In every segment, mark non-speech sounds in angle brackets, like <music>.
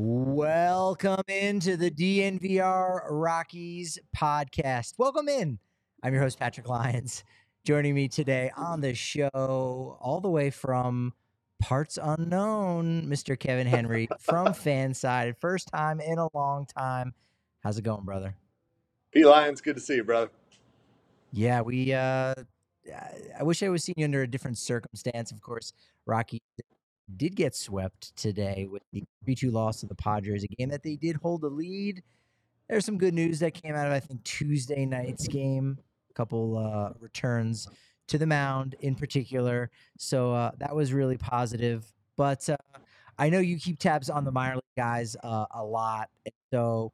Welcome into the DNVR Rockies podcast. Welcome in. I'm your host, Patrick Lyons. Joining me today on the show, all the way from parts unknown, Mr. Kevin Henry from <laughs> FanSided. First time in a long time. How's it going, brother? P Lyons, good to see you, brother. Yeah, we uh I wish I was seeing you under a different circumstance. Of course, Rocky did get swept today with the 3-2 loss to the Padres, a game that they did hold the lead. There's some good news that came out of I think Tuesday night's game. A couple uh returns to the mound in particular. So uh, that was really positive. But uh, I know you keep tabs on the minor league guys uh, a lot. So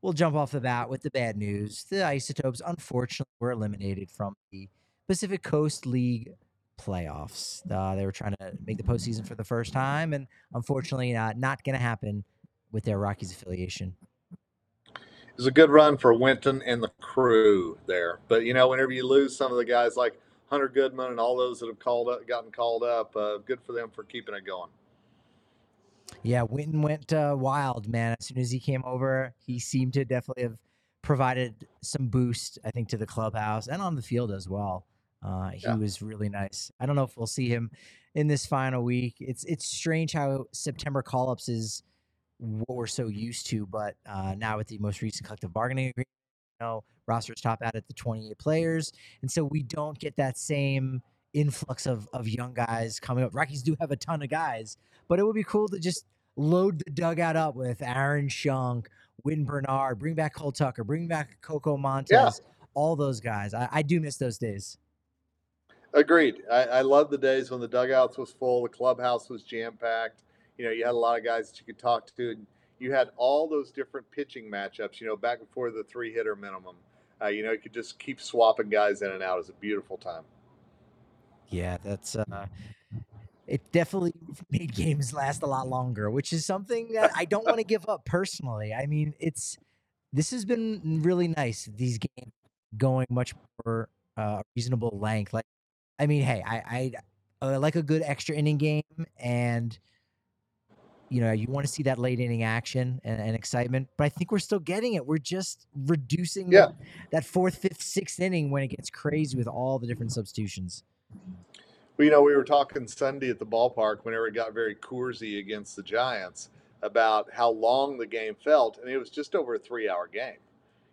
we'll jump off the bat with the bad news. The Isotopes, unfortunately, were eliminated from the Pacific Coast League playoffs. Uh, they were trying to make the postseason for the first time, and unfortunately, uh, not going to happen with their Rockies affiliation. It was a good run for Wynton and the crew there. But, you know, whenever you lose some of the guys like Hunter Goodman and all those that have called up, gotten called up, uh, good for them for keeping it going. Yeah, Wynton went uh, wild, man. As soon as he came over, he seemed to definitely have provided some boost, I think, to the clubhouse and on the field as well. Uh, he Yeah. was really nice. I don't know if we'll see him in this final week. It's it's strange how September call ups is what we're so used to, but uh, now with the most recent collective bargaining agreement, you know, rosters top out at the 28 players, and so we don't get that same influx of of young guys coming up. Rockies do have a ton of guys, but it would be cool to just load the dugout up with Aaron Schunk, Win Bernard, bring back Cole Tucker, bring back Coco Montes, all those guys. I, I do miss those days. Agreed. I, I love the days when the dugouts was full, the clubhouse was jam packed. You know, you had a lot of guys that you could talk to. And you had all those different pitching matchups. You know, back before the three hitter minimum. Uh, you know, you could just keep swapping guys in and out. It was a beautiful time. Yeah, that's uh it definitely <laughs> made games last a lot longer, which is something that I don't want to give up personally. I mean, it's this has been really nice. These games going much more uh, reasonable length. Like, I mean, hey, I I, I like a good extra inning game, and you know you want to see that late inning action and, and excitement. But I think we're still getting it. We're just reducing Yeah. that, that fourth, fifth, sixth inning when it gets crazy with all the different substitutions. Well, you know, we were talking Sunday at the ballpark whenever it got very Coorsy against the Giants about how long the game felt, and it was just over a three-hour game.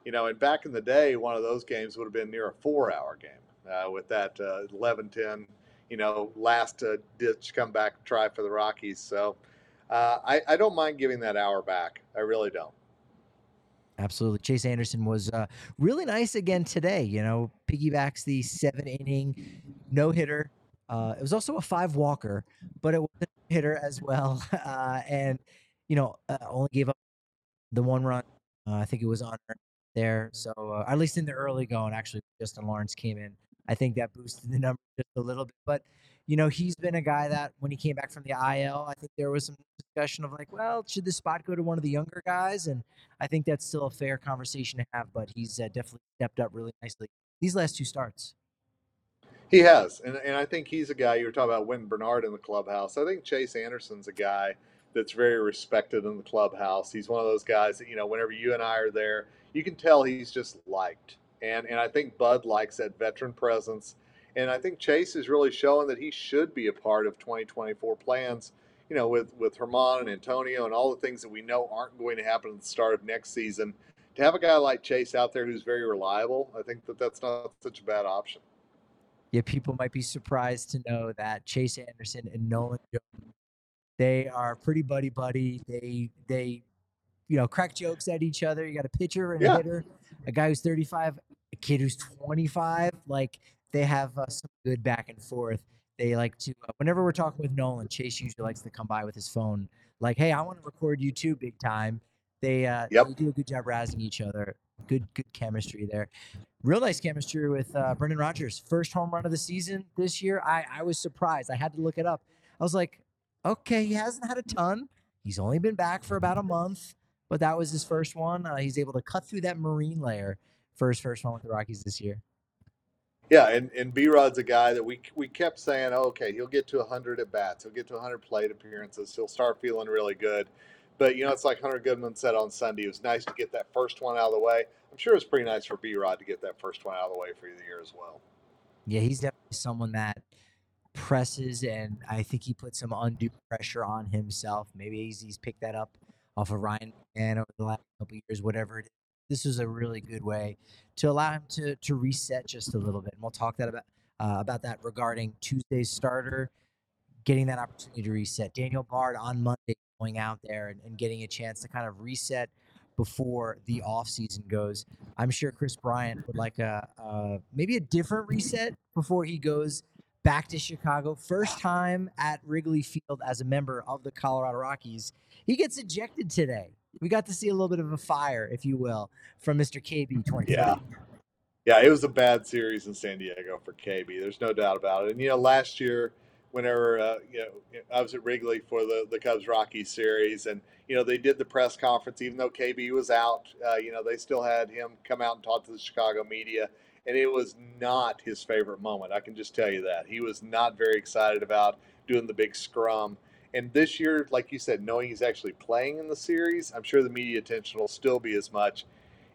You know, and back in the day, one of those games would have been near a four-hour game uh, with that uh, 11-10, you know, last uh, ditch comeback try for the Rockies. So uh, I, I don't mind giving that hour back. I really don't. Absolutely. Chase Anderson was uh, really nice again today. You know, piggybacks the seven inning no hitter. Uh, it was also a five walker, but it was a hitter as well. <laughs> Uh, and, you know, uh, only gave up the one run. Uh, I think it was on there. So, at least in the early going, actually, Justin Lawrence came in. I think that boosted the number just a little bit. But, you know, he's been a guy that when he came back from the IL, I think there was some discussion of like, well, should this spot go to one of the younger guys? And I think that's still a fair conversation to have, but he's uh, definitely stepped up really nicely these last two starts. He has, and, and I think he's a guy you were talking about Wynn Bernard in the clubhouse. I think Chase Anderson's a guy that's very respected in the clubhouse. He's one of those guys that you know, whenever you and I are there, you can tell he's just liked, and and I think Bud likes that veteran presence, and I think Chase is really showing that he should be a part of 2024 plans. you know, with with Germán and Antonio and all the things that we know aren't going to happen at the start of next season, to have a guy like Chase out there who's very reliable, I think that that's not such a bad option. Yeah, people might be surprised to know that Chase Anderson and Nolan Jones, they are pretty buddy buddy. They they you know crack jokes at each other. You got a pitcher and Yeah. a hitter, a guy who's 35, a kid who's 25. Like they have uh, some good back and forth. They like to uh, whenever we're talking with Nolan, Chase usually likes to come by with his phone, like, "Hey, I want to record you too, big time." They uh, Yep. they do a good job razzing each other. Good good chemistry there. Real nice chemistry with uh, Brendan Rodgers. First home run of the season this year. I I was surprised. I had to look it up. I was like, okay, he hasn't had a ton. He's only been back for about a month, but that was his first one. Uh, he's able to cut through that marine layer his first one with the Rockies this year. Yeah, and, and B Rod's a guy that we we kept saying, oh, okay, he'll get to 100 at bats, he'll get to 100 plate appearances, he'll start feeling really good. But you know, it's like Hunter Goodman said on Sunday. It was nice to get that first one out of the way. I'm sure it's pretty nice for B Rod to get that first one out of the way for the year as well. Yeah, he's definitely someone that presses, and I think he put some undue pressure on himself. Maybe he's, he's picked that up off of Ryan and over the last couple of years, whatever it is. This was a really good way to allow him to to reset just a little bit, and we'll talk that about uh, about that regarding Tuesday's starter, getting that opportunity to reset. Daniel Bard on Monday going out there and, and getting a chance to kind of reset before the offseason goes. I'm sure Kris Bryant would like a, uh maybe a different reset before he goes back to Chicago. First time at Wrigley Field as a member of the Colorado Rockies. He gets ejected today. We got to see a little bit of a fire, if you will, from Mr. KB 20. Yeah. Yeah, it was a bad series in San Diego for KB. There's no doubt about it. And you know, last year, whenever uh, you know, I was at Wrigley for the the Cubs Rockies series, and you know they did the press conference, even though KB was out. Uh, you know, they still had him come out and talk to the Chicago media, and it was not his favorite moment. I can just tell you that he was not very excited about doing the big scrum. And this year, like you said, knowing he's actually playing in the series, I'm sure the media attention will still be as much.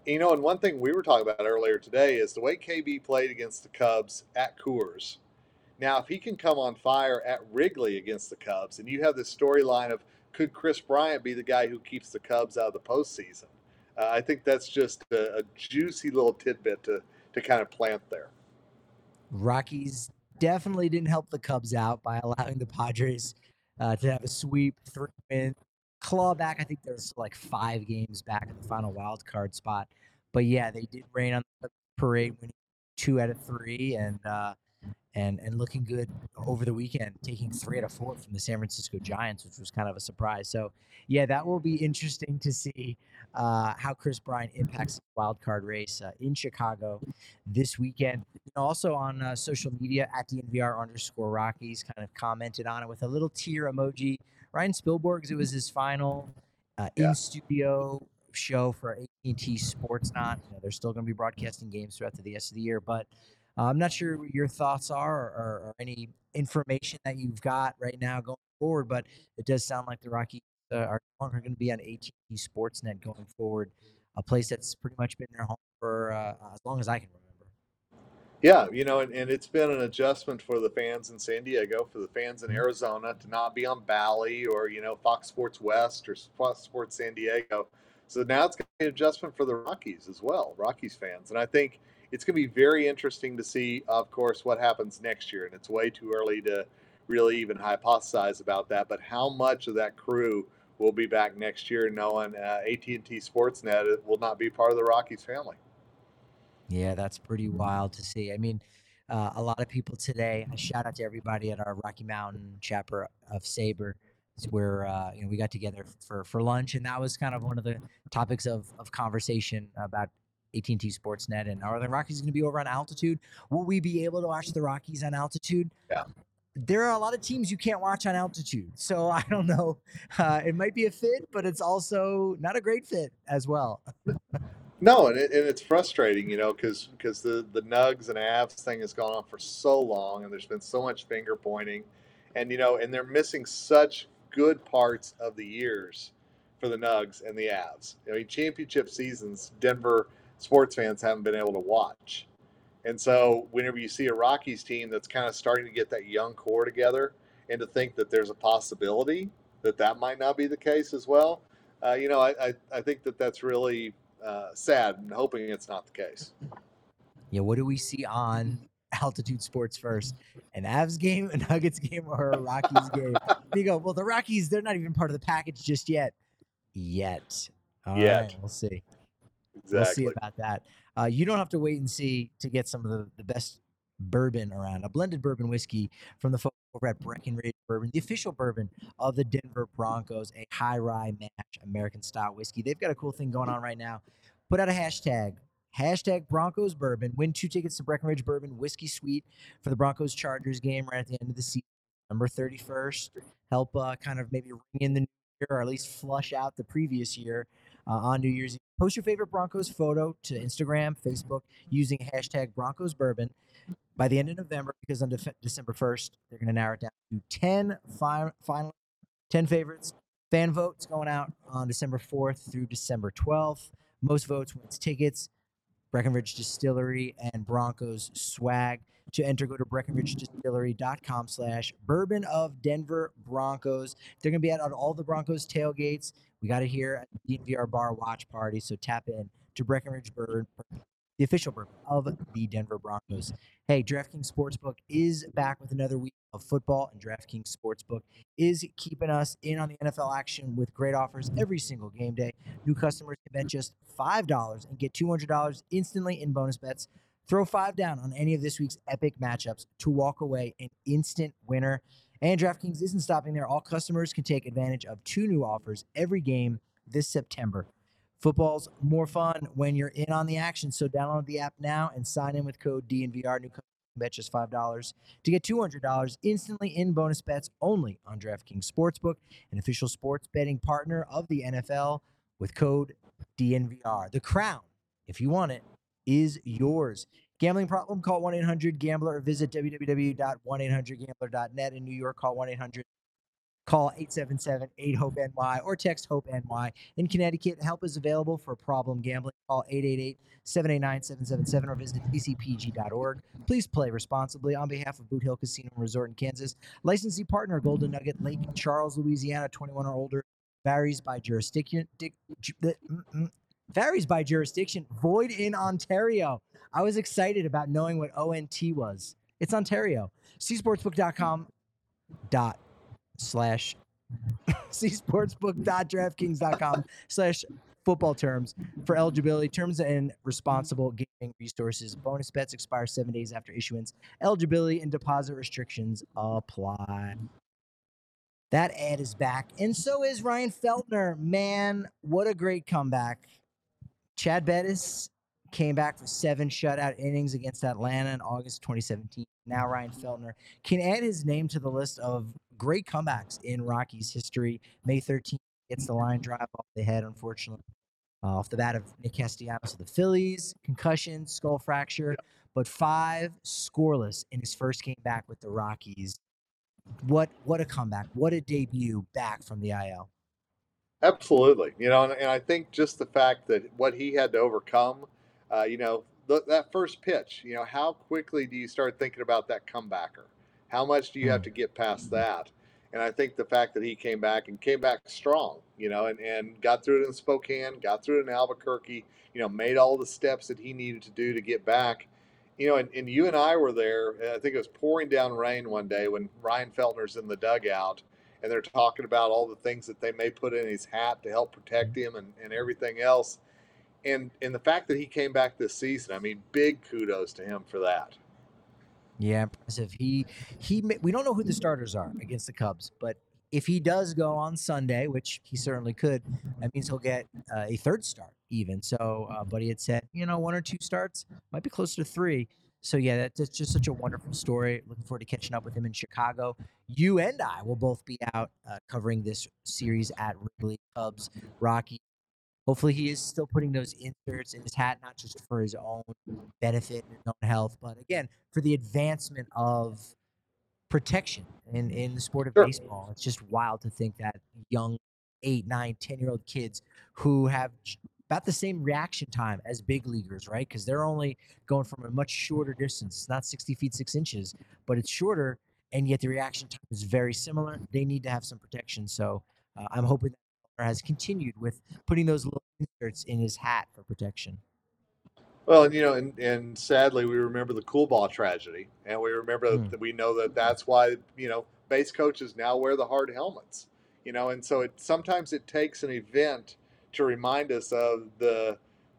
You know, and one thing we were talking about earlier today is the way KB played against the Cubs at Coors. Now, if he can come on fire at Wrigley against the Cubs, and you have this storyline of could Kris Bryant be the guy who keeps the Cubs out of the postseason? Uh, I think that's just a, a juicy little tidbit to to kind of plant there. Rockies definitely didn't help the Cubs out by allowing the Padres uh, to have a sweep, three wins, claw back. I think there's like five games back in the final wild card spot. But yeah, they did rain on the parade, winning two out of three, and uh, and and looking good over the weekend, taking three out of four from the San Francisco Giants, which was kind of a surprise. So yeah, that will be interesting to see uh, how Kris Bryant impacts the wild card race uh, in Chicago this weekend. Know, also on uh, social media at DNVR underscore Rockies, kind of commented on it with a little tear emoji. Ryan Spilborghs it was his final uh, Yeah. in studio show for AT&T Sportsnet. You know, they're still going to be broadcasting games throughout the rest of the year, but uh, I'm not sure what your thoughts are or, or, any information that you've got right now going forward. But it does sound like the Rockies uh, are no longer going to be on AT&T Sportsnet going forward, a place that's pretty much been their home for uh, as long as I can remember. Yeah, you know, and, and it's been an adjustment for the fans in San Diego, for the fans in Arizona to not be on Bally or, you know, Fox Sports West or Fox Sports San Diego. So now it's going to be an adjustment for the Rockies as well, Rockies fans. And I think it's going to be very interesting to see, of course, what happens next year. And it's way too early to really even hypothesize about that. But how much of that crew will be back next year, knowing uh, AT&T Sportsnet will not be part of the Rockies family? Yeah, that's pretty wild to see. I mean, uh, a lot of people today. A shout out to everybody at our Rocky Mountain chapter of SABR, where uh, you know we got together for for lunch, and that was kind of one of the topics of of conversation about AT&T Sportsnet. And are the Rockies going to be over on altitude? Will we be able to watch the Rockies on altitude? Yeah. There are a lot of teams you can't watch on altitude, so <laughs> I don't know. Uh, it might be a fit, but it's also not a great fit as well. No, and, it, and it's frustrating, you know, because because the the Nugs and Avs thing has gone on for so long, and there's been so much finger pointing, and you know, and they're missing such good parts of the years for the Nugs and the Avs. I mean, championship seasons, Denver sports fans haven't been able to watch, and so whenever you see a Rockies team that's kind of starting to get that young core together, and to think that there's a possibility that that might not be the case as well. Uh, you know, I, I, I think that that's really uh, sad and hoping it's not the case. Yeah, what do we see on <laughs> altitude sports first? An Avs game, a Nuggets game, or a Rockies <laughs> game? you go, well, the Rockies, they're not even part of the package just yet. Yet. All Yet. right, we'll see. Exactly. We'll see about that. Uh, you don't have to wait and see to get some of the, the best bourbon around. A blended bourbon whiskey from the folks over at Breckenridge Bourbon, the official bourbon of the Denver Broncos, a high rye match American style whiskey. They've got a cool thing going on right now. Put out a hashtag. Hashtag Broncos Bourbon. Win two tickets to Breckenridge Bourbon Whiskey Suite for the Broncos Chargers game right at the end of the season, November 31st. Help uh, kind of maybe ring in the new year or at least flush out the previous year uh, on New Year's Eve. Post your favorite Broncos photo to Instagram, Facebook using hashtag Broncos Bourbon by the end of November because on Def- December 1st, they're going to narrow it down to 10 fi- final 10 favorites. Fan votes going out on December 4th through December 12th. Most votes wins tickets. Breckenridge Distillery and Broncos swag. To enter, go to breckenridgedistillery.com slash bourbon of Denver Broncos. They're going to be at all the Broncos tailgates. We got it here at the DNVR Bar Watch Party. So tap in to Breckenridge Bourbon, the official bourbon of the Denver Broncos. Hey, DraftKings Sportsbook is back with another week of football, and DraftKings Sportsbook is keeping us in on the NFL action with great offers every single game day. New customers can bet just $5 and get $200 instantly in bonus bets. Throw five down on any of this week's epic matchups to walk away an instant winner. And DraftKings isn't stopping there. All customers can take advantage of two new offers every game this September. Football's more fun when you're in on the action. So download the app now and sign in with code DNVR. New bet just $5 to get $200 instantly in bonus bets only on DraftKings Sportsbook, an official sports betting partner of the NFL with code DNVR. The crown, if you want it, is yours. Gambling problem? Call 1 800 Gambler or visit www.1800Gambler.net. In New York, call 1 800 Call 877 8 HOPE NY or text HOPE NY. In Connecticut, help is available for problem gambling. Call 888 789 777 or visit tcpg.org. Please play responsibly on behalf of Boot Hill Casino and Resort in Kansas. Licensee partner Golden Nugget, Lake Charles, Louisiana, 21 or older. Varies by jurisdiction. dic- ju- the- mm, mm. Varies by jurisdiction. Void in Ontario. I was excited about knowing what ONT was. It's Ontario. Csportsbook.com dot slash <laughs> csportsbook.draftkings.com slash football terms for eligibility. Terms and responsible gaming resources. Bonus bets expire seven days after issuance. Eligibility and deposit restrictions apply. That ad is back and so is ryan feltner man what a great comeback. Chad bettis came back for seven shutout innings against atlanta in august 2017 now ryan feltner can add his name to the list of great comebacks in Rockies history. May 13th gets the line drive off the head, unfortunately, uh, off the bat of Nick Castellanos of the Phillies, concussion, skull fracture, but five scoreless in his first game back with the Rockies. What what a comeback! What a debut back from the IL. Absolutely. You know, and, and I think just the fact that what he had to overcome, uh, you know, th- that first pitch, you know, how quickly do you start thinking about that comebacker? How much do you have to get past that? And I think the fact that he came back and came back strong, you know, and, and got through it in Spokane, got through it in Albuquerque, you know, made all the steps that he needed to do to get back. You know, and, and you and I were there. I think it was pouring down rain one day when Ryan Feltner's in the dugout and they're talking about all the things that they may put in his hat to help protect him and, and everything else. And and the fact that he came back this season, I mean, big kudos to him for that. Yeah, impressive. He he. We don't know who the starters are against the Cubs, but if he does go on Sunday, which he certainly could, that means he'll get uh, a third start even. So, uh, he had said, you know, one or two starts might be closer to three. So yeah, that- that's just such a wonderful story. Looking forward to catching up with him in Chicago. You and I will both be out uh, covering this series at Wrigley Cubs Rocky. Hopefully, he is still putting those inserts in his hat, not just for his own benefit and his own health, but again for the advancement of protection in, in the sport of Sure. baseball. It's just wild to think that young eight, nine, 10 year old kids who have about the same reaction time as big leaguers, right? Because they're only going from a much shorter distance. It's not 60 feet, six inches, but it's shorter. And yet the reaction time is very similar. They need to have some protection. So uh, I'm hoping has continued with putting those little inserts in his hat for protection. Well, and you know, and, and sadly, we remember the Coolbaugh tragedy, and we remember Hmm. that we know that that's why you know base coaches now wear the hard helmets. You know, and so it sometimes it takes an event to remind us of the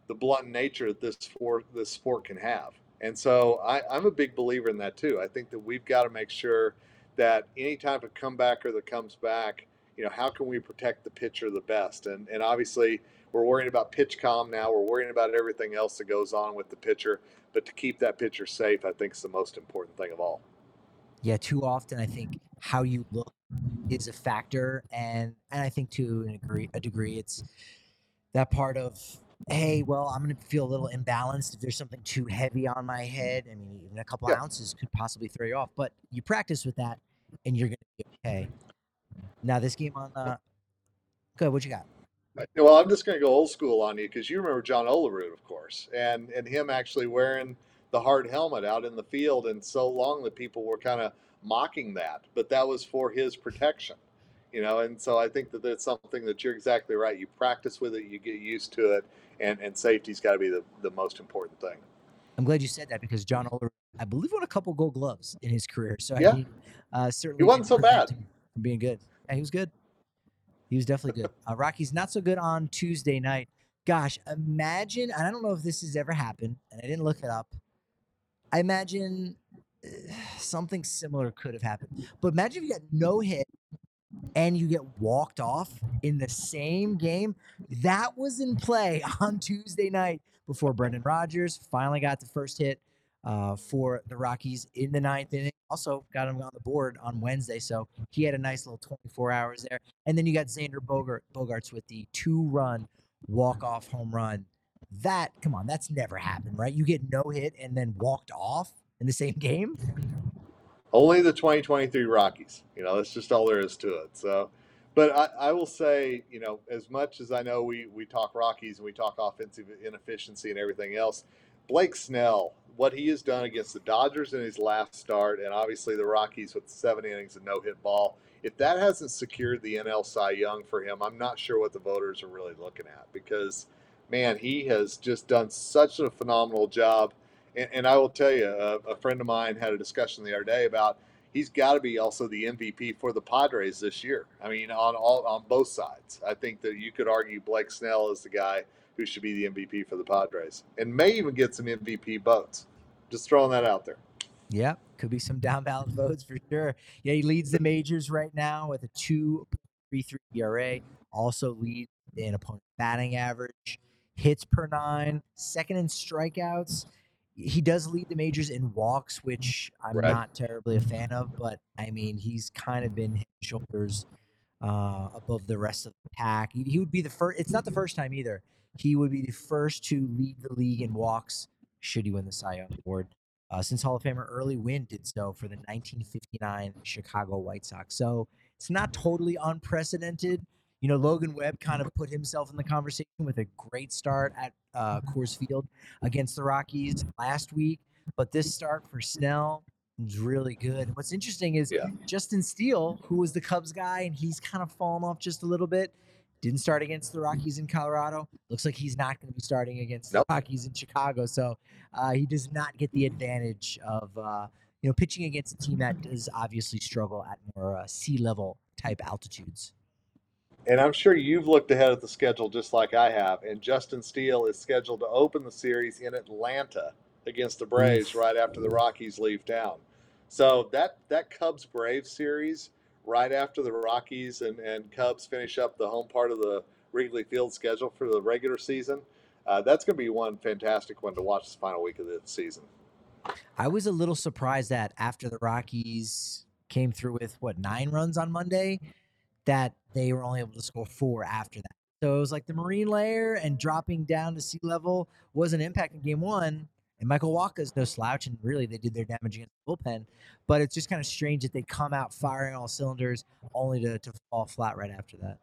the blunt nature that this sport this sport can have. And so I, I'm a big believer in that too. I think that we've got to make sure that any type of comebacker that comes back, you know, how can we protect the pitcher the best? And and obviously we're worrying about PitchCom now. We're worrying about everything else that goes on with the pitcher. But to keep that pitcher safe, I think is the most important thing of all. Yeah, too often I think how you look is a factor, and and I think to a degree, a degree, it's that part of hey, well, I'm gonna feel a little imbalanced if there's something too heavy on my head. I mean, even a couple Yeah. ounces could possibly throw you off, but you practice with that, and you're gonna be okay. Now this game on uh, good. What you got? Well, I'm just going to go old school on you because you remember John Olerud, of course, and and him actually wearing the hard helmet out in the field, and so long that people were kind of mocking that, but that was for his protection, you know. And so I think that that's something that you're exactly right. You practice with it, you get used to it, and and safety's got to be the the most important thing. I'm glad you said that because John Oler, I believe, won a couple Gold Gloves in his career. So Yeah. I mean, uh, certainly wasn't so bad. from being good. Yeah, he was good. He was definitely good. Uh, Rocky's not so good on Tuesday night. Gosh, imagine, I don't know if this has ever happened, and I didn't look it up. I imagine uh, something similar could have happened. But imagine if you got no hit and you get walked off in the same game. That was in play <laughs> on Tuesday night before Brendan Rodgers finally got the first hit uh, for the Rockies in the ninth inning. Also got him on the board on Wednesday, so he had a nice little 24 hours there. And then you got Xander Bogart, Bogaerts with the two-run walk-off home run. That, come on, that's never happened, right? You get no hit and then walked off in the same game. Only the 2023 Rockies. You know, that's just all there is to it. So, but I, I will say, you know, as much as I know we we talk Rockies and we talk offensive inefficiency and everything else, Blake Snell, what he has done against the Dodgers in his last start, and obviously the Rockies with seven innings and no hit ball. If that hasn't secured the NL Cy Young for him, I'm not sure what the voters are really looking at because, man, he has just done such a phenomenal job. And, and I will tell you, a, a friend of mine had a discussion the other day about he's got to be also the MVP for the Padres this year. I mean, on all on both sides. I think that you could argue Blake Snell is the guy who should be the MVP for the Padres, and may even get some MVP votes. Just throwing that out there. Yep, could be some down ballot votes for sure. Yeah, he leads the majors right now with a 2.33 ERA. Also leads in opponent batting average, hits per nine, second in strikeouts. He does lead the majors in walks, which I'm Right. not terribly a fan of, but I mean he's kind of been shoulders uh, above the rest of the pack. He, he would be the first. It's not the first time either. He would be the first to lead the league in walks should he win the Cy Young Award uh, since Hall of Famer Early Wynn did so for the 1959 Chicago White Sox. So it's not totally unprecedented. You know, Logan Webb kind of put himself in the conversation with a great start at uh, Coors Field against the Rockies last week, but this start for Snell is really good. What's interesting is Yeah. Justin Steele, who was the Cubs guy, and he's kind of fallen off just a little bit. Didn't start against the Rockies in Colorado. Looks like he's not going to be starting against Nope. the Rockies in Chicago. So uh, he does not get the advantage of uh, you know pitching against a team that does obviously struggle at more uh, sea level type altitudes. And I'm sure you've looked ahead at the schedule just like I have. And Justin Steele is scheduled to open the series in Atlanta against the Braves right after the Rockies leave town. So that that Cubs Braves series right after the Rockies and, and Cubs finish up the home part of the Wrigley Field schedule for the regular season. Uh, that's going to be one fantastic one to watch this final week of the season. I was a little surprised that after the Rockies came through with what nine runs on Monday, that they were only able to score four after that. So it was like the marine layer and dropping down to sea level was an impact in game one. And Michael Wacha's no slouch, and really they did their damage against the bullpen. But it's just kind of strange that they come out firing all cylinders only to, to fall flat right after that.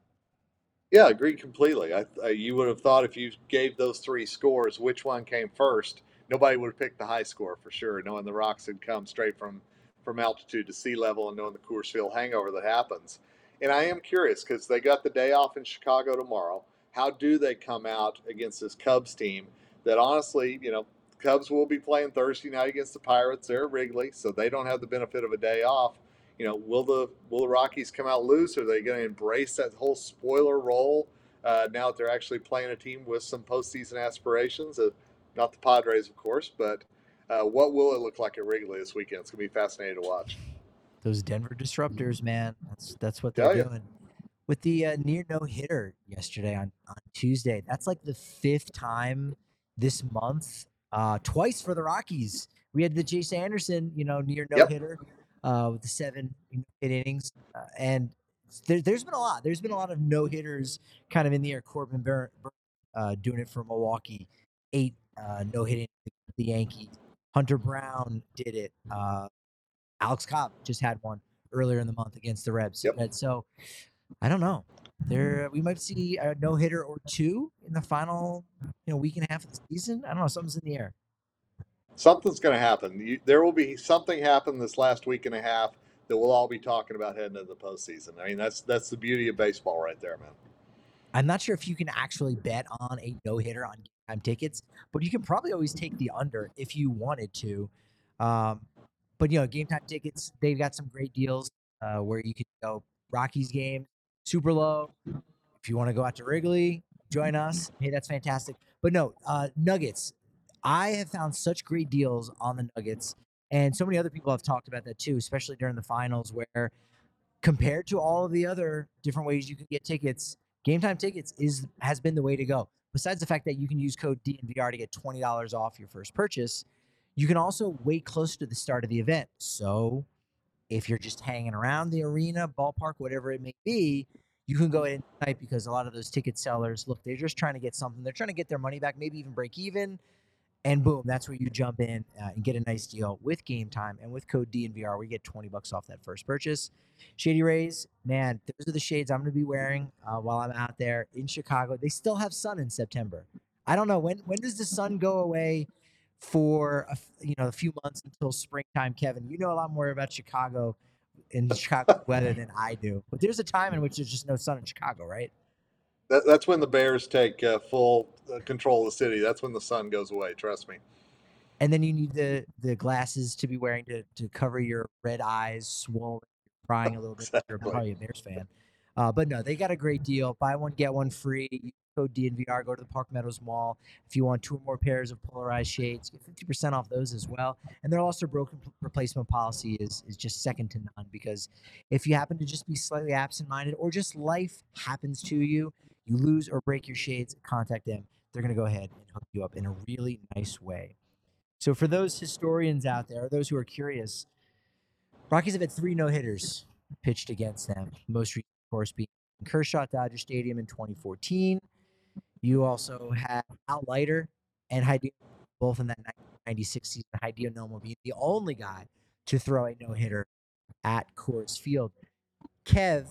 Yeah, agreed completely. I, I, you would have thought if you gave those three scores, which one came first, nobody would have picked the high score for sure, knowing the rocks had come straight from from altitude to sea level and knowing the Coors Field hangover that happens. And I am curious because they got the day off in Chicago tomorrow. How do they come out against this Cubs team that honestly, you know, Cubs will be playing Thursday night against the Pirates there at Wrigley, so they don't have the benefit of a day off. You know, will the will the Rockies come out loose? Are they going to embrace that whole spoiler role uh, now that they're actually playing a team with some postseason aspirations? Uh, not the Padres, of course, but uh, what will it look like at Wrigley this weekend? It's going to be fascinating to watch. Those Denver disruptors, man. That's that's what they're yeah. doing. With the uh, near no hitter yesterday on, on Tuesday, that's like the fifth time this month. Uh, twice for the Rockies. We had the Chase Anderson, you know, near no Yep. hitter uh, with the seven hit innings, uh, and there, there's been a lot. There's been a lot of no hitters kind of in the air. Corbin Burnes, uh, doing it for Milwaukee, eight uh, no hitting the Yankees. Hunter Brown did it. Uh, Alex Cobb just had one earlier in the month against the Reds. Yep. So I don't know. There we might see a no hitter or two in the final, you know, week and a half of the season. I don't know. Something's in the air. Something's going to happen. You, there will be something happen this last week and a half that we'll all be talking about heading into the postseason. I mean, that's that's the beauty of baseball right there, man. I'm not sure if you can actually bet on a no hitter on game time tickets, but you can probably always take the under if you wanted to. Um, but you know, game time tickets, they've got some great deals uh, where you can go Rockies game, super low. If you want to go out to Wrigley, join us. Hey, that's fantastic. But no, uh, Nuggets. I have found such great deals on the Nuggets, and so many other people have talked about that too, especially during the finals, where compared to all of the other different ways you can get tickets, Game Time Tickets is has been the way to go. Besides the fact that you can use code DNVR to get twenty dollars off your first purchase, you can also wait close to the start of the event. So, if you're just hanging around the arena, ballpark, whatever it may be, you can go in tonight because a lot of those ticket sellers look, they're just trying to get something. They're trying to get their money back, maybe even break even. And boom, that's where you jump in uh, and get a nice deal with Game Time and with code DNVR. We get twenty bucks off that first purchase. Shady Rays, man, those are the shades I'm going to be wearing uh, while I'm out there in Chicago. They still have sun in September. I don't know when. When does the sun go away for a, you know a few months until springtime? Kevin, you know a lot more about Chicago and Chicago <laughs> weather than I do. But there's a time in which there's just no sun in Chicago, right? That, that's when the Bears take uh, full uh, control of the city. That's when the sun goes away. Trust me. And then you need the the glasses to be wearing to to cover your red eyes, swollen, crying a little bit. You're probably a Bears fan. Uh, but no, they got a great deal. Buy one, get one free. Use Code DNVR. Go to the Park Meadows Mall. If you want two or more pairs of polarized shades, get 50% off those as well. And their also broken replacement policy is, is just second to none because if you happen to just be slightly absent minded or just life happens to you, you lose or break your shades, contact them. They're going to go ahead and hook you up in a really nice way. So, for those historians out there, those who are curious, Rockies have had three no hitters pitched against them. Most course, being Kershaw Dodger Stadium in 2014. You also had Al Leiter and Hideo, both in that 1996 season. Hideo Nomo being the only guy to throw a no hitter at Coors Field. Kev,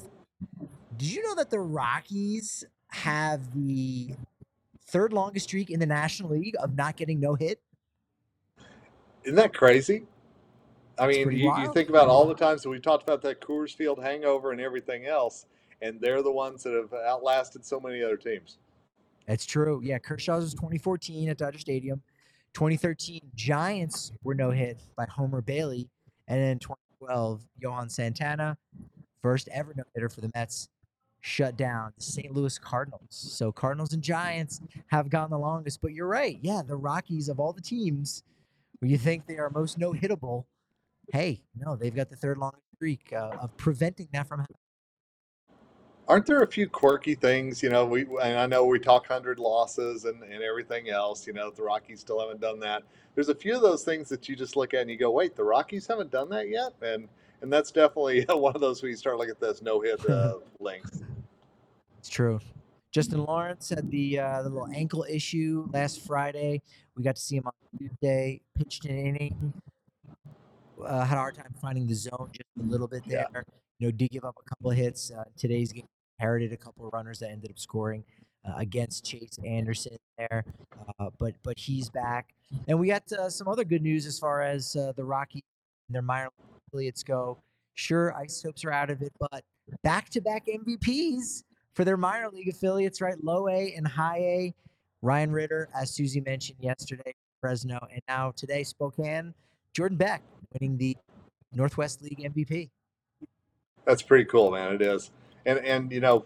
did you know that the Rockies have the third longest streak in the National League of not getting no hit? Isn't that crazy? I mean, you, you think about all the times that we talked about that Coors Field hangover and everything else, and they're the ones that have outlasted so many other teams. That's true. Yeah, Kershaw's was 2014 at Dodger Stadium. 2013 Giants were no hit by Homer Bailey, and then 2012 Johan Santana, first ever no hitter for the Mets, shut down the St. Louis Cardinals. So Cardinals and Giants have gone the longest. But you're right. Yeah, the Rockies of all the teams, where you think they are most no hittable, hey, no, they've got the third longest streak uh, of preventing that from happening. Aren't there a few quirky things? You know, we and I know we talk hundred losses and, and everything else. You know, the Rockies still haven't done that. There's a few of those things that you just look at and you go, "Wait, the Rockies haven't done that yet," and and that's definitely <laughs> one of those where you start looking at those no hit uh, <laughs> links. It's true. Justin Lawrence had the uh, the little ankle issue last Friday. We got to see him on Tuesday. Pitched an inning. Uh, had a hard time finding the zone just a little bit Yeah. You know, did give up a couple of hits. Uh, today's game inherited a couple of runners that ended up scoring uh, against Chase Anderson there. Uh, but but he's back, and we got uh, some other good news as far as uh, the Rockies and their minor affiliates go. Sure, isotopes are out of it, but back-to-back MVPs for their minor league affiliates, right? Low A and High A. Ryan Ritter, as Susie mentioned yesterday, Fresno, and now today Spokane. Jordan Beck winning the Northwest League MVP. That's pretty cool, man. It is, and and you know,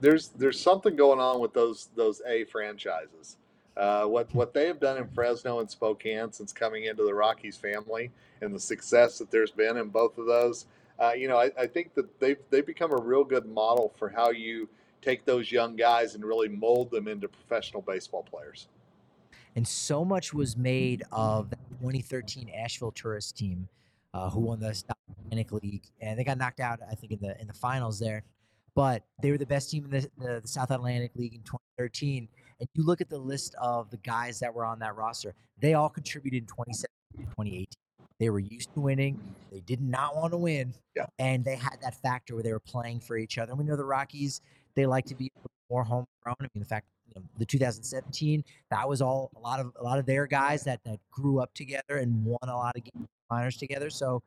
there's there's something going on with those those A franchises. Uh, what what they have done in Fresno and Spokane since coming into the Rockies family, and the success that there's been in both of those, uh, you know, I, I think that they've they've become a real good model for how you take those young guys and really mold them into professional baseball players. And so much was made of the 2013 Asheville Tourist team, uh, who won the Atlantic League, and they got knocked out, I think, in the in the finals there. But they were the best team in the, the, the South Atlantic League in 2013. And you look at the list of the guys that were on that roster; they all contributed in 2017, 2018. They were used to winning. They did not want to win, yeah. and they had that factor where they were playing for each other. And we know the Rockies; they like to be more homegrown. I mean, the fact you know, the 2017 that was all a lot of a lot of their guys that that grew up together and won a lot of game minors together. So,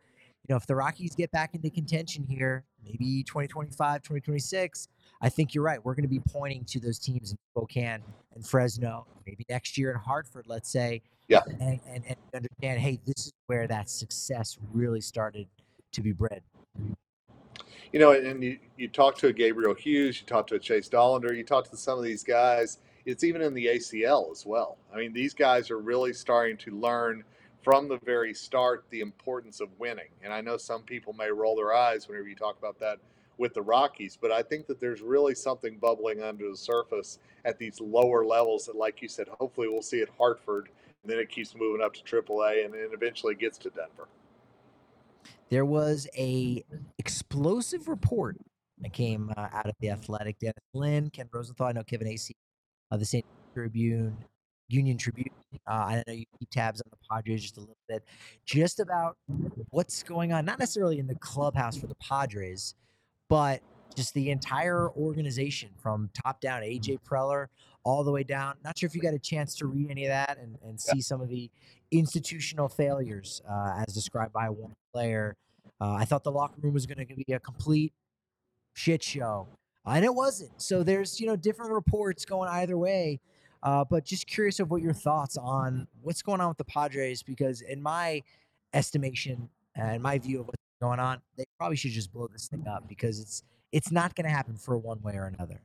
you know, if the Rockies get back into contention here, maybe 2025, 2026, I think you're right. We're going to be pointing to those teams in Spokane and Fresno, maybe next year in Hartford, let's say. Yeah. And, and, and understand, hey, this is where that success really started to be bred. You know, and you, you talk to a Gabriel Hughes, you talk to a Chase Dollander, you talk to some of these guys. It's even in the ACL as well. I mean, these guys are really starting to learn from the very start the importance of winning. And I know some people may roll their eyes whenever you talk about that with the Rockies, but I think that there's really something bubbling under the surface at these lower levels that, like you said, hopefully we'll see at Hartford, and then it keeps moving up to AAA, and then eventually gets to Denver. There was a explosive report that came uh, out of the Athletic. Dennis Lin, Ken Rosenthal, I know Kevin Acee of the St. Tribune, Union Tribune. Uh, I know you keep tabs on the Padres just a little bit, just about what's going on, not necessarily in the clubhouse for the Padres, but just the entire organization from top down, AJ Preller all the way down. Not sure if you got a chance to read any of that and, and see some of the institutional failures uh, as described by one player. Uh, I thought the locker room was going to be a complete shit show, and it wasn't. So there's you know different reports going either way. Uh, but just curious of what your thoughts on what's going on with the Padres because in my estimation and my view of what's going on, they probably should just blow this thing up because it's it's not going to happen for one way or another.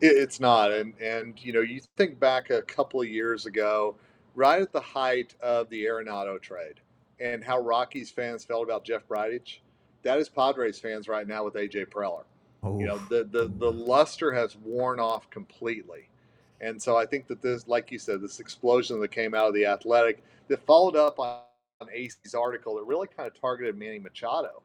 It's not, and and you know you think back a couple of years ago, right at the height of the Arenado trade, and how Rockies fans felt about Jeff Bridich. That is Padres fans right now with AJ Preller. Oh, You know the the the luster has worn off completely, and so I think that this, like you said, this explosion that came out of the Athletic that followed up on, on Acee's article that really kind of targeted Manny Machado.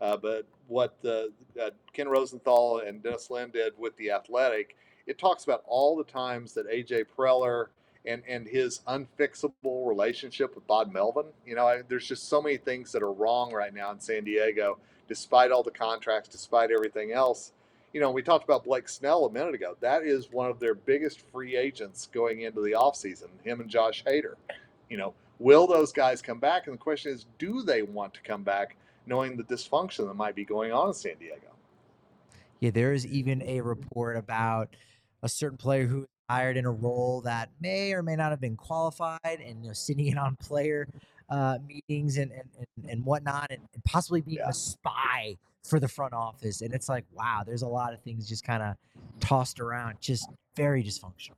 Uh, but what uh, Ken Rosenthal and Dennis Lin did with the Athletic, it talks about all the times that AJ Preller and and his unfixable relationship with Bob Melvin. You know, I, there's just so many things that are wrong right now in San Diego, despite all the contracts, despite everything else. You know, we talked about Blake Snell a minute ago. That is one of their biggest free agents going into the offseason, him and Josh Hader. You know, will those guys come back? And the question is, do they want to come back knowing the dysfunction that might be going on in San Diego? Yeah, there is even a report about a certain player who hired in a role that may or may not have been qualified and you know sitting in on player uh, meetings and, and, and, and whatnot and, and possibly being Yeah. a spy for the front office. And it's like, wow, there's a lot of things just kind of tossed around, just very dysfunctional.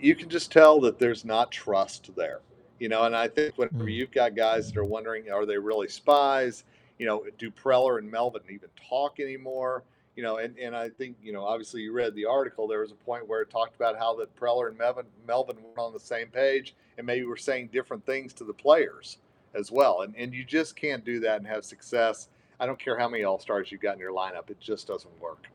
you can just tell that there's not trust there. You know, and I think whenever Mm. you've got guys that are wondering, are they really spies? You know, do Preller and Melvin even talk anymore? You know, and, and I think, you know, obviously you read the article. There was a point where it talked about how that Preller and Melvin, Melvin weren't on the same page and maybe were saying different things to the players as well. And, and you just can't do that and have success. I don't care how many All Stars you've got in your lineup, it just doesn't work.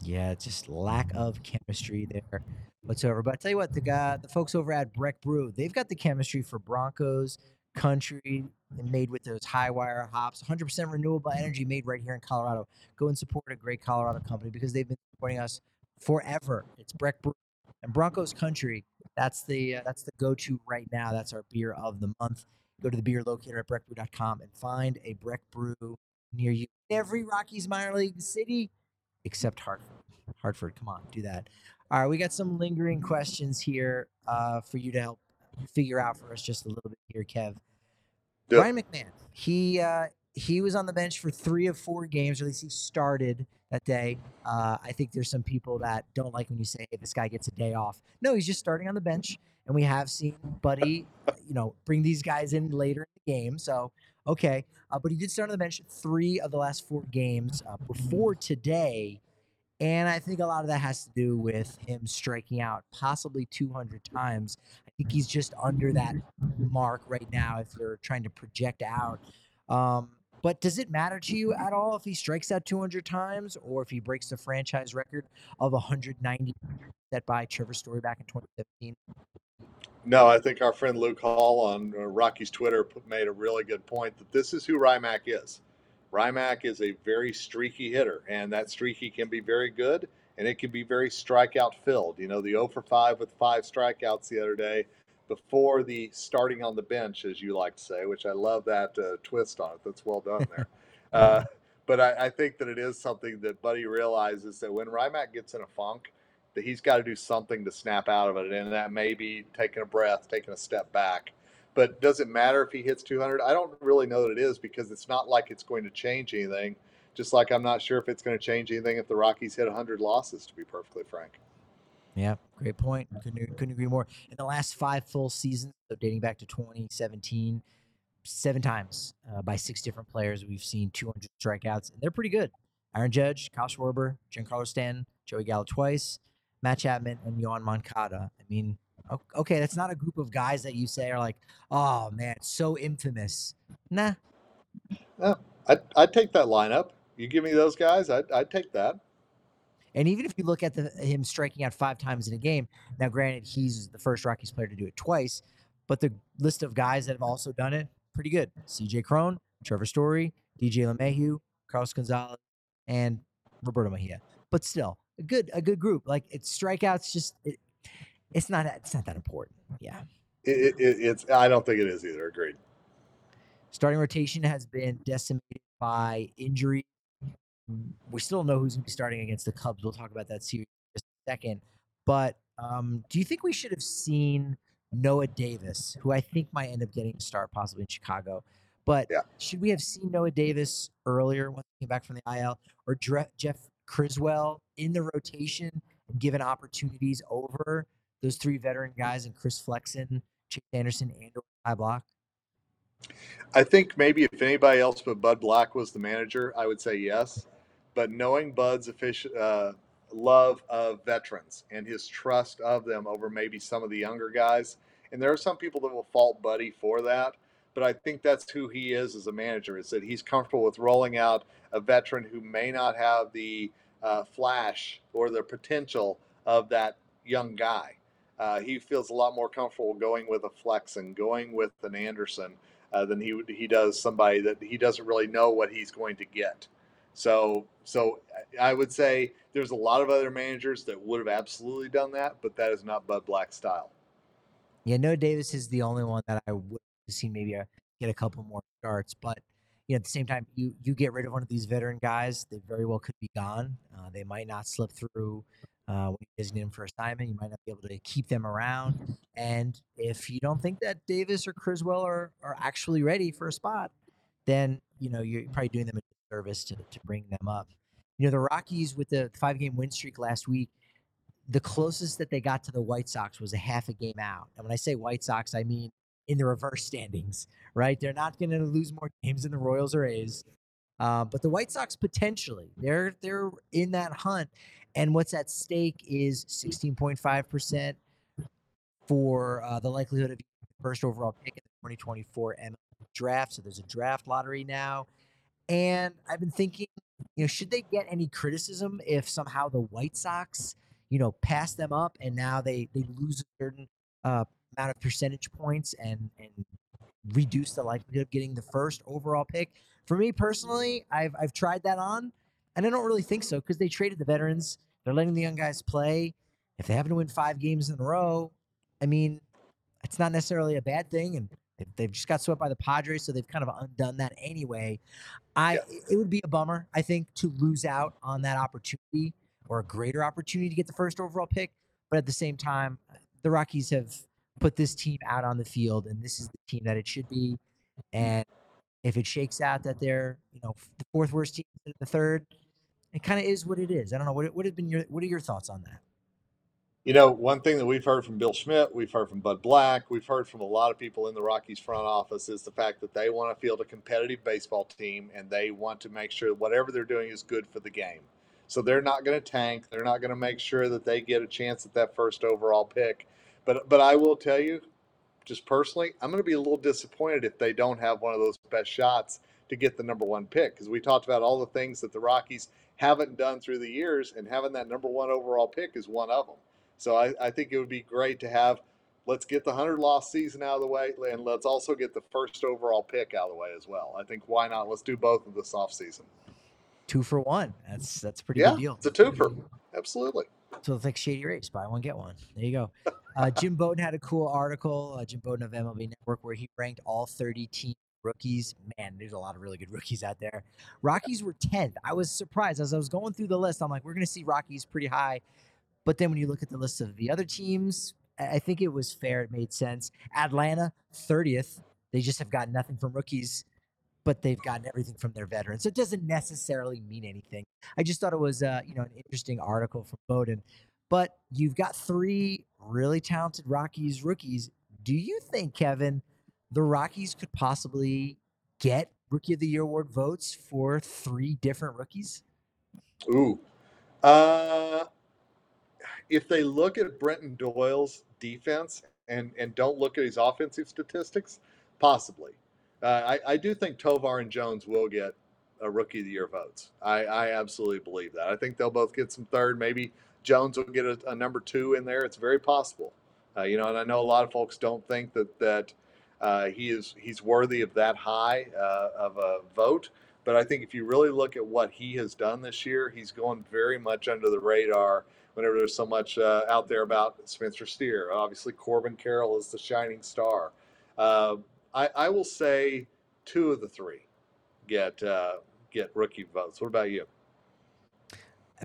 Yeah, just lack of chemistry there whatsoever. But I tell you what, the guy, the folks over at Breck Brew, they've got the chemistry for Broncos country made with those high wire hops, 100% renewable energy made right here in Colorado. Go and support a great Colorado company because they've been supporting us forever. It's Breck Brew and Broncos country. That's the uh, that's the go-to right now. That's our beer of the month. Go to the beer locator at breckbrew.com and find a Breck Brew near you. every Rockies minor league city except Hartford. Hartford, come on, do that. All right, we got some lingering questions here uh, for you to help figure out for us just a little bit here, Kev. Yep. Ryan McMahon, he uh, he was on the bench for three of four games, or at least he started that day. Uh, I think there's some people that don't like when you say hey, this guy gets a day off. No, he's just starting on the bench, and we have seen Buddy, you know, bring these guys in later in the game. So okay, uh, but he did start on the bench three of the last four games uh, before today. And I think a lot of that has to do with him striking out possibly 200 times. I think he's just under that mark right now if you're trying to project out. Um, but does it matter to you at all if he strikes out 200 times or if he breaks the franchise record of 190 set by Trevor Story back in 2015? No, I think our friend Luke Hall on uh, Rocky's Twitter made a really good point that this is who Rymac is. Rymac is a very streaky hitter, and that streaky can be very good, and it can be very strikeout filled. You know, the 0 for 5 with five strikeouts the other day before the starting on the bench, as you like to say, which I love that uh, twist on it. That's well done there. <laughs> uh, but I, I, think that it is something that Buddy realizes that when Rymac gets in a funk, that he's got to do something to snap out of it, and that may be taking a breath, taking a step back. But does it matter if he hits 200? I don't really know that it is because it's not like it's going to change anything. Just like I'm not sure if it's going to change anything if the Rockies hit 100 losses, to be perfectly frank. Yeah, great point. Couldn't, couldn't agree more. In the last five full seasons, so dating back to 2017, seven times uh, by six different players, we've seen 200 strikeouts, and they're pretty good. Aaron Judge, Kyle Schwarber, Giancarlo Stanton, Joey Gallo twice, Matt Chapman, and Yoan Moncada. I mean, okay, that's not a group of guys that you say are like, oh man, so infamous. Nah. No, I'd, I'd take that lineup. You give me those guys, I'd, I'd take that. And even if you look at the, him striking out five times in a game, now granted he's the first Rockies player to do it twice, but the list of guys that have also done it pretty good: C.J. Cron, Trevor Story, DJ LeMahieu, Carlos Gonzalez, and Roberto Mejia. But still, a good a good group. Like it's strikeouts, just it, it's not it's not that important. Yeah. It, it, it's I don't think it is either. Agreed. Starting rotation has been decimated by injury. We still know who's going to be starting against the Cubs. We'll talk about that series in just a second. But um, do you think we should have seen Noah Davis, who I think might end up getting a start possibly in Chicago? But yeah. should we have seen Noah Davis earlier when he came back from the IL, or Jeff Criswell in the rotation and given opportunities over those three veteran guys and Chris Flexen, Chase Anderson, and Ty Blach? I think maybe if anybody else but Bud Black was the manager, I would say yes. But knowing Bud's official, uh, love of veterans and his trust of them over maybe some of the younger guys, and there are some people that will fault Buddy for that. But I think that's who he is as a manager. Is that he's comfortable with rolling out a veteran who may not have the uh, flash or the potential of that young guy. Uh, he feels a lot more comfortable going with a Flex and going with an Anderson uh, than he he does somebody that he doesn't really know what he's going to get. So so I would say there's a lot of other managers that would have absolutely done that, but that is not Bud Black's style. Yeah, Noah Davis is the only one that I would have seen maybe a, get a couple more starts, but you know, at the same time, you you get rid of one of these veteran guys, they very well could be gone. Uh, they might not slip through uh, when you designate them for assignment. You might not be able to keep them around. And if you don't think that Davis or Criswell are, are actually ready for a spot, then you know you're probably doing them a disservice to, to bring them up. You know, the Rockies with the five game win streak last week, the closest that they got to the White Sox was a half a game out. And when I say White Sox, I mean in the reverse standings, right? They're not going to lose more games than the Royals or A's. Uh, but the White Sox potentially they're they're in that hunt, and what's at stake is 16.5 percent for uh, the likelihood of first overall pick in the 2024 MLB draft. So there's a draft lottery now, and I've been thinking, you know, should they get any criticism if somehow the White Sox, you know, pass them up and now they they lose a certain uh, amount of percentage points and and reduce the likelihood of getting the first overall pick. For me personally, I've I've tried that on, and I don't really think so because they traded the veterans. They're letting the young guys play. If they happen to win five games in a row, I mean, it's not necessarily a bad thing. And They've, they've just got swept by the Padres, so they've kind of undone that anyway. I yeah. it would be a bummer, I think, to lose out on that opportunity or a greater opportunity to get the first overall pick. But at the same time, the Rockies have put this team out on the field, and this is the team that it should be. And if it shakes out that they're, you know, the fourth worst team, the third, it kind of is what it is. I don't know. What what have been your what are your thoughts on that? You know, one thing that we've heard from Bill Schmidt, we've heard from Bud Black, we've heard from a lot of people in the Rockies front office is the fact that they want to field a competitive baseball team and they want to make sure whatever they're doing is good for the game. So they're not going to tank. They're not going to make sure that they get a chance at that first overall pick. But but I will tell you, just personally, I'm going to be a little disappointed if they don't have one of those best shots to get the number one pick because we talked about all the things that the Rockies haven't done through the years, and having that number one overall pick is one of them. So I, I think it would be great to have. Let's get the hundred loss season out of the way, and let's also get the first overall pick out of the way as well. I think why not? Let's do both of this off season. Two for one. That's that's pretty yeah, good deal. It's a twofer. Absolutely. So it's like Shady Race, buy one get one. There you go. <laughs> Uh, Jim Bowden had a cool article, uh, Jim Bowden of MLB Network, where he ranked all 30 team rookies. Man, there's a lot of really good rookies out there. Rockies were 10th. I was surprised as I was going through the list. I'm like, we're going to see Rockies pretty high. But then when you look at the list of the other teams, I think it was fair. It made sense. Atlanta, 30th. They just have gotten nothing from rookies but they've gotten everything from their veterans. So it doesn't necessarily mean anything. I just thought it was, uh, you know, an interesting article from Bowden. But you've got three really talented Rockies rookies. Do you think, Kevin, the Rockies could possibly get Rookie of the Year award votes for three different rookies? Ooh. Uh, if they look at Brenton Doyle's defense and, and don't look at his offensive statistics, possibly. Uh, I, I do think Tovar and Jones will get a rookie of the year votes. I, I absolutely believe that. I think they'll both get some third. Maybe Jones will get a, a number two in there. It's very possible. Uh, you know, and I know a lot of folks don't think that that uh, he is he's worthy of that high uh, of a vote. But I think if you really look at what he has done this year, he's going very much under the radar. Whenever there's so much uh, out there about Spencer Steer, obviously Corbin Carroll is the shining star. Uh, I, I will say two of the three get uh, get rookie votes. What about you?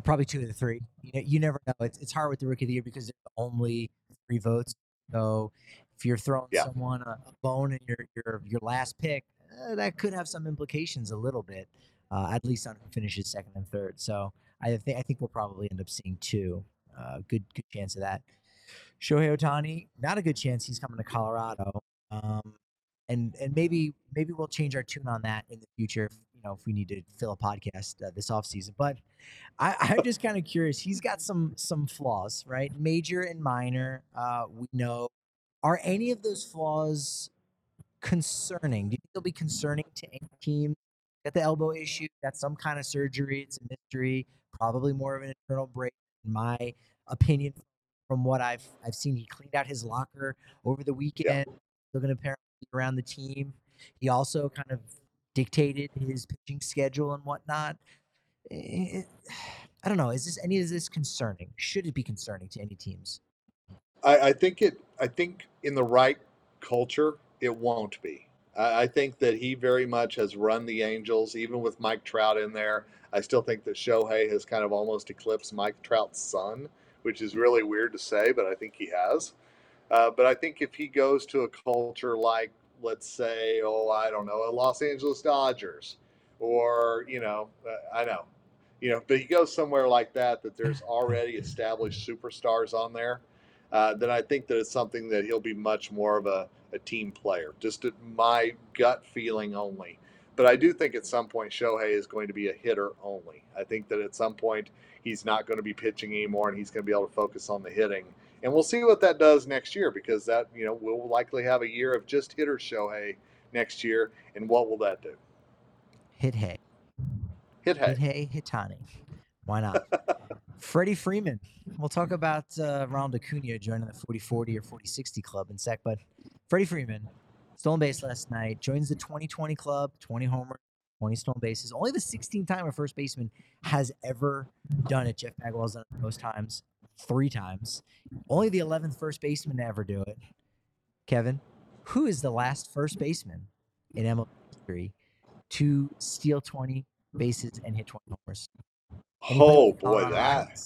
Probably two of the three. You know, you never know. It's, it's hard with the rookie of the year because there's only three votes. So if you're throwing yeah. someone a, a, bone in your your your last pick, uh, that could have some implications a little bit, uh, at least on who finishes second and third. So I think I think we'll probably end up seeing two. Uh, good good chance of that. Shohei Ohtani, not a good chance. He's coming to Colorado. Um, and and maybe maybe we'll change our tune on that in the future. If, you know, if we need to fill a podcast uh, this off season, but I, I'm just kind of curious. He's got some some flaws, right? Major and minor. Uh, we know. Are any of those flaws concerning? Do you think they'll be concerning to any team? Got the elbow issue. Got some kind of surgery. It's a mystery. Probably more of an internal break, in my opinion. From what I've I've seen, he cleaned out his locker over the weekend. Yeah. Looking apparently around the team. He also kind of dictated his pitching schedule and whatnot. It, I don't know. Is this any of this concerning? Should it be concerning to any teams? I, I think it. I think in the right culture, it won't be. I, I think that he very much has run the Angels, even with Mike Trout in there. I still think that Shohei has kind of almost eclipsed Mike Trout's sun, which is really weird to say, but I think he has. Uh, but I think if he goes to a culture like, let's say, oh, I don't know, a Los Angeles Dodgers, or you know, uh, I know, you know, but he goes somewhere like that that there's <laughs> already established superstars on there, uh, then I think that it's something that he'll be much more of a, a team player. Just my gut feeling only. But I do think at some point Shohei is going to be a hitter only. I think that at some point he's not going to be pitching anymore and he's going to be able to focus on the hitting and we'll see what that does next year because that you know we'll likely have a year of just hitter Shohei next year, and what will that do? Hit hay. Hit hay. Hit hay. Hitani. Why not? <laughs> Freddie Freeman. We'll talk about uh, Ronald Acuna joining the 40-40 or 40-60 club in sec, but Freddie Freeman, stolen base last night, joins the 2020 club, 20 homers, 20 stolen bases. Only the 16th time a first baseman has ever done it. Jeff Bagwell's done it most times three times. Only the 11th first baseman to ever do it. Kevin, who is the last first baseman in MLB history to steal 20 bases and hit 20 homers? Anybody Oh boy, that.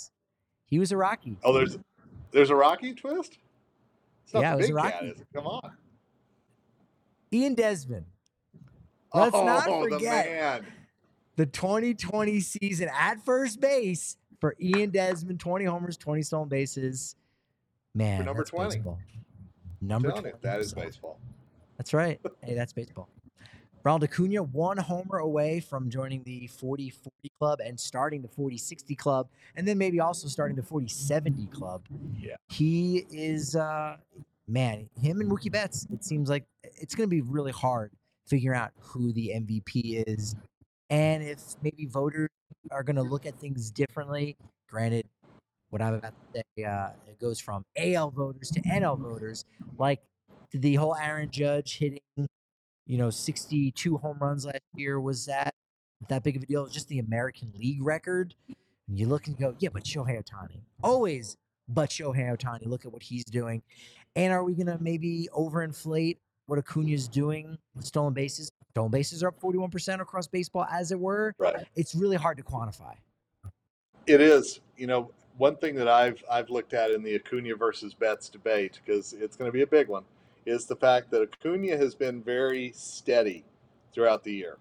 He was a Rocky. Oh, there's there's a Rocky twist. Yeah, it was a cat, Rocky. Come on. Ian Desmond. Let's oh, not the forget man. the 2020 season at first base for Ian Desmond, 20 homers, 20 stolen bases. Man, number that's 20. baseball. Number telling you, 20. that is baseball. That's right. Hey, that's baseball. Ronald Acuna, one homer away from joining the 40 40 club and starting the 40 60 club, and then maybe also starting the 40 70 club. Yeah. He is, uh, man, him and Mookie Betts, it seems like it's going to be really hard figuring out who the MVP is and if maybe voters are going to look at things differently. Granted, what I'm about to say, uh, it goes from AL voters to NL voters. Like the whole Aaron Judge hitting, you know, 62 home runs last year was that that big of a deal? Just the American League record. And you look and go, yeah, but Shohei Ohtani. Always but Shohei Ohtani. Look at what he's doing. And are we going to maybe overinflate what Acuna's doing with stolen bases? Stolen bases are up 41% across baseball, as it were. Right. It's really hard to quantify. It is. You know, one thing that I've I've looked at in the Acuna versus Betts debate because it's going to be a big one is the fact that Acuna has been very steady throughout the year.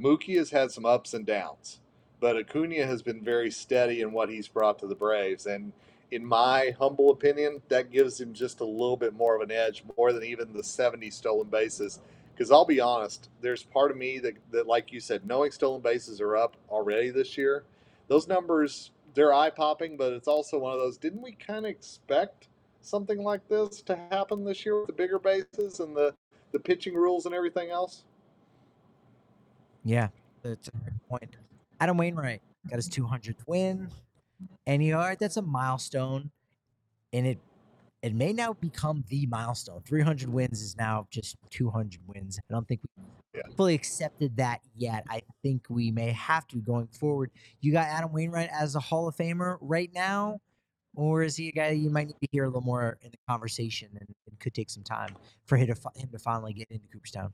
Mookie has had some ups and downs, but Acuna has been very steady in what he's brought to the Braves. And in my humble opinion, that gives him just a little bit more of an edge, more than even the 70 stolen bases. Because I'll be honest, there's part of me that, that, like you said, knowing stolen bases are up already this year, those numbers, they're eye popping, but it's also one of those, didn't we kind of expect something like this to happen this year with the bigger bases and the, the pitching rules and everything else? Yeah, that's a great point. Adam Wainwright got his 200th win, and you know, right, that's a milestone, and it it may now become the milestone. 300 wins is now just 200 wins. I don't think we Yeah. fully accepted that yet. I think we may have to going forward. You got Adam Wainwright as a Hall of Famer right now, or is he a guy you might need to hear a little more in the conversation, and it could take some time for him to him to finally get into Cooperstown.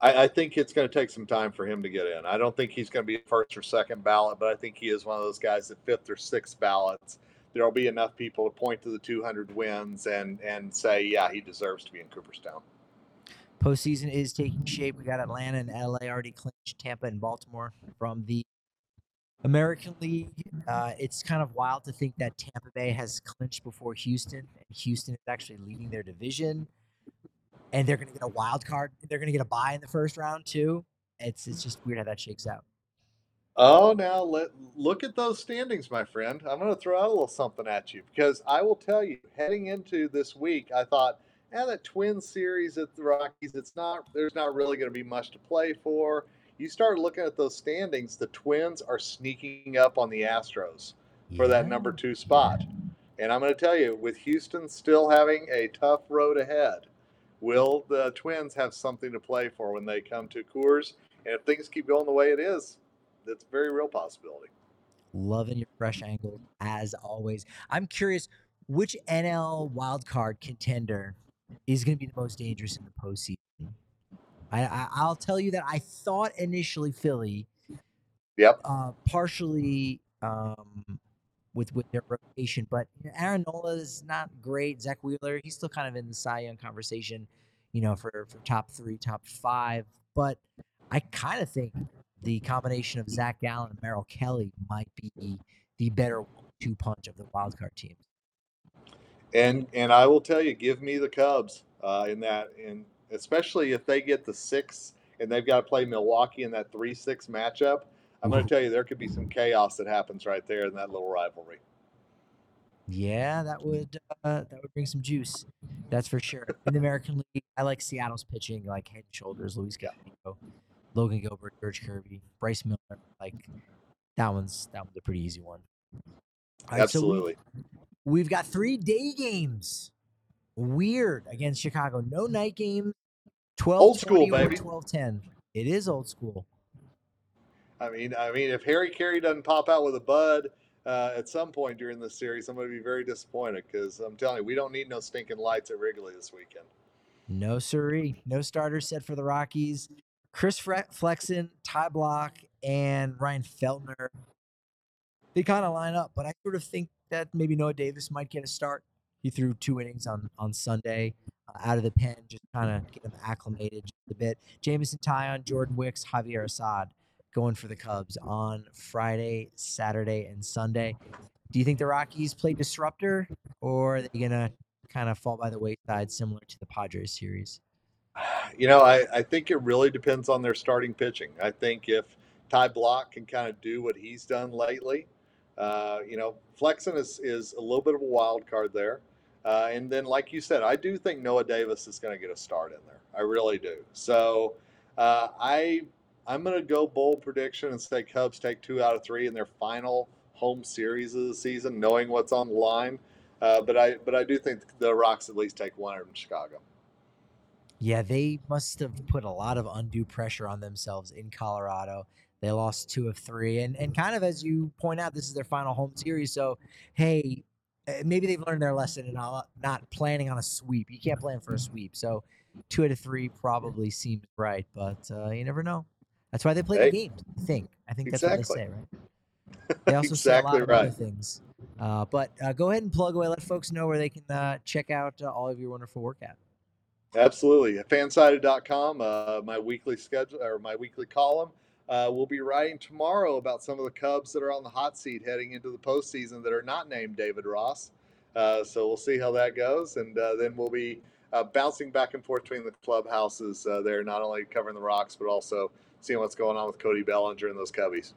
I, I think it's going to take some time for him to get in. I don't think he's going to be first or second ballot, but I think he is one of those guys at fifth or sixth ballots. There'll be enough people to point to the 200 wins and and say, yeah, he deserves to be in Cooperstown. Postseason is taking shape. We got Atlanta and LA already clinched, Tampa and Baltimore from the American League. Uh, it's kind of wild to think that Tampa Bay has clinched before Houston, and Houston is actually leading their division, and they're going to get a wild card. They're going to get a buy in the first round too. It's it's just weird how that shakes out. Oh, now let look at those standings, my friend. I'm going to throw out a little something at you because I will tell you, heading into this week, I thought, yeah, that twin series at the Rockies, it's not there's not really going to be much to play for. You start looking at those standings, the Twins are sneaking up on the Astros for that number two spot. And I'm going to tell you, with Houston still having a tough road ahead, will the Twins have something to play for when they come to Coors? And if things keep going the way it is, that's a very real possibility. Loving your fresh angle as always. I'm curious which NL wildcard contender is going to be the most dangerous in the postseason. I, I I'll tell you that I thought initially Philly, Yep. uh, partially um, with with their rotation, but you know, Aaron Nola is not great. Zack Wheeler, he's still kind of in the Cy Young conversation, you know, for for top three, top five. But I kind of think the combination of Zac Gallen and Merrill Kelly might be the better two punch of the wild card teams. And and I will tell you, give me the Cubs uh, in that, and especially if they get the six and they've got to play Milwaukee in that three six matchup. I'm going <laughs> to tell you, there could be some chaos that happens right there in that little rivalry. Yeah, that would uh, that would bring some juice. That's for sure. In the American <laughs> League, I like Seattle's pitching, like head and shoulders. Luis Castillo, Logan Gilbert, George Kirby, Bryce Miller. Like that one's that one's a pretty easy one. Right, so we- Absolutely. we've got three day games. Weird against Chicago. No night game. 12 Old school, baby. 12 10. It is old school. I mean, I mean, if Harry Caray doesn't pop out with a bud uh, at some point during this series, I'm going to be very disappointed because I'm telling you, we don't need no stinking lights at Wrigley this weekend. No, siree. No starter set for the Rockies. Chris Flexen, Ty Blach, and Ryan Feltner. They kind of line up, but I sort of think that maybe Noah Davis might get a start. He threw two innings on on Sunday uh, out of the pen, just kind of get him acclimated just a bit. Jameson Taillon, Jordan Wicks, Javier Assad going for the Cubs on Friday, Saturday, and Sunday. Do you think the Rockies play disruptor, or are they gonna kind of fall by the wayside, similar to the Padres series? <sighs> You know, I, I think it really depends on their starting pitching. I think if Ty Blach can kind of do what he's done lately, uh, you know, Flexen is, is a little bit of a wild card there. Uh, and then, like you said, I do think Noah Davis is going to get a start in there. I really do. So uh, I I'm going to go bold prediction and say Cubs take two out of three in their final home series of the season, knowing what's on the line. Uh, but I but I do think the Rocks at least take one in Chicago. Yeah, they must have put a lot of undue pressure on themselves in Colorado. They lost two of three, and and kind of as you point out, this is their final home series. So, hey, eh, maybe they've learned their lesson and not, not planning on a sweep. You can't plan for a sweep. So, two out of three probably seems right, but uh, you never know. That's why they play the games. I think. I think that's exactly. what they say, right? <laughs> They also exactly say a lot of right. other things. Uh, but uh, go ahead and plug away. Let folks know where they can uh, check out uh, all of your wonderful work at. Absolutely. Fansided.com, uh, my weekly schedule or my weekly column. Uh, we'll be writing tomorrow about some of the Cubs that are on the hot seat heading into the postseason that are not named David Ross. Uh, so we'll see how that goes, and uh, then we'll be uh, bouncing back and forth between the clubhouses uh, there, not only covering the Rocks but also seeing what's going on with Cody Bellinger and those Cubbies.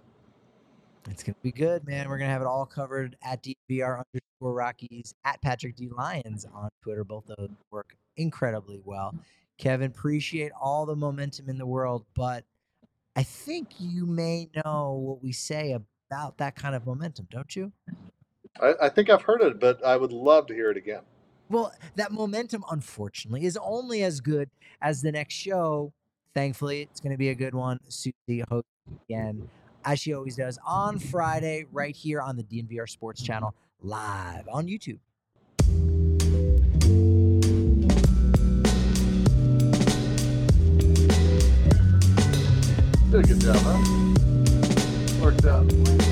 It's gonna be good, man. We're gonna have it all covered at DNVR underscore Rockies at Patrick D Lyons on Twitter. Both of those work incredibly well. Kevin, appreciate all the momentum in the world, but I think you may know what we say about that kind of momentum, don't you? I, I think I've heard it, but I would love to hear it again. Well, that momentum, unfortunately, is only as good as the next show. Thankfully, it's going to be a good one. Susie hosts again, as she always does, on Friday, right here on the DNVR Sports Channel, live on YouTube. Did a good job, huh? Worked out.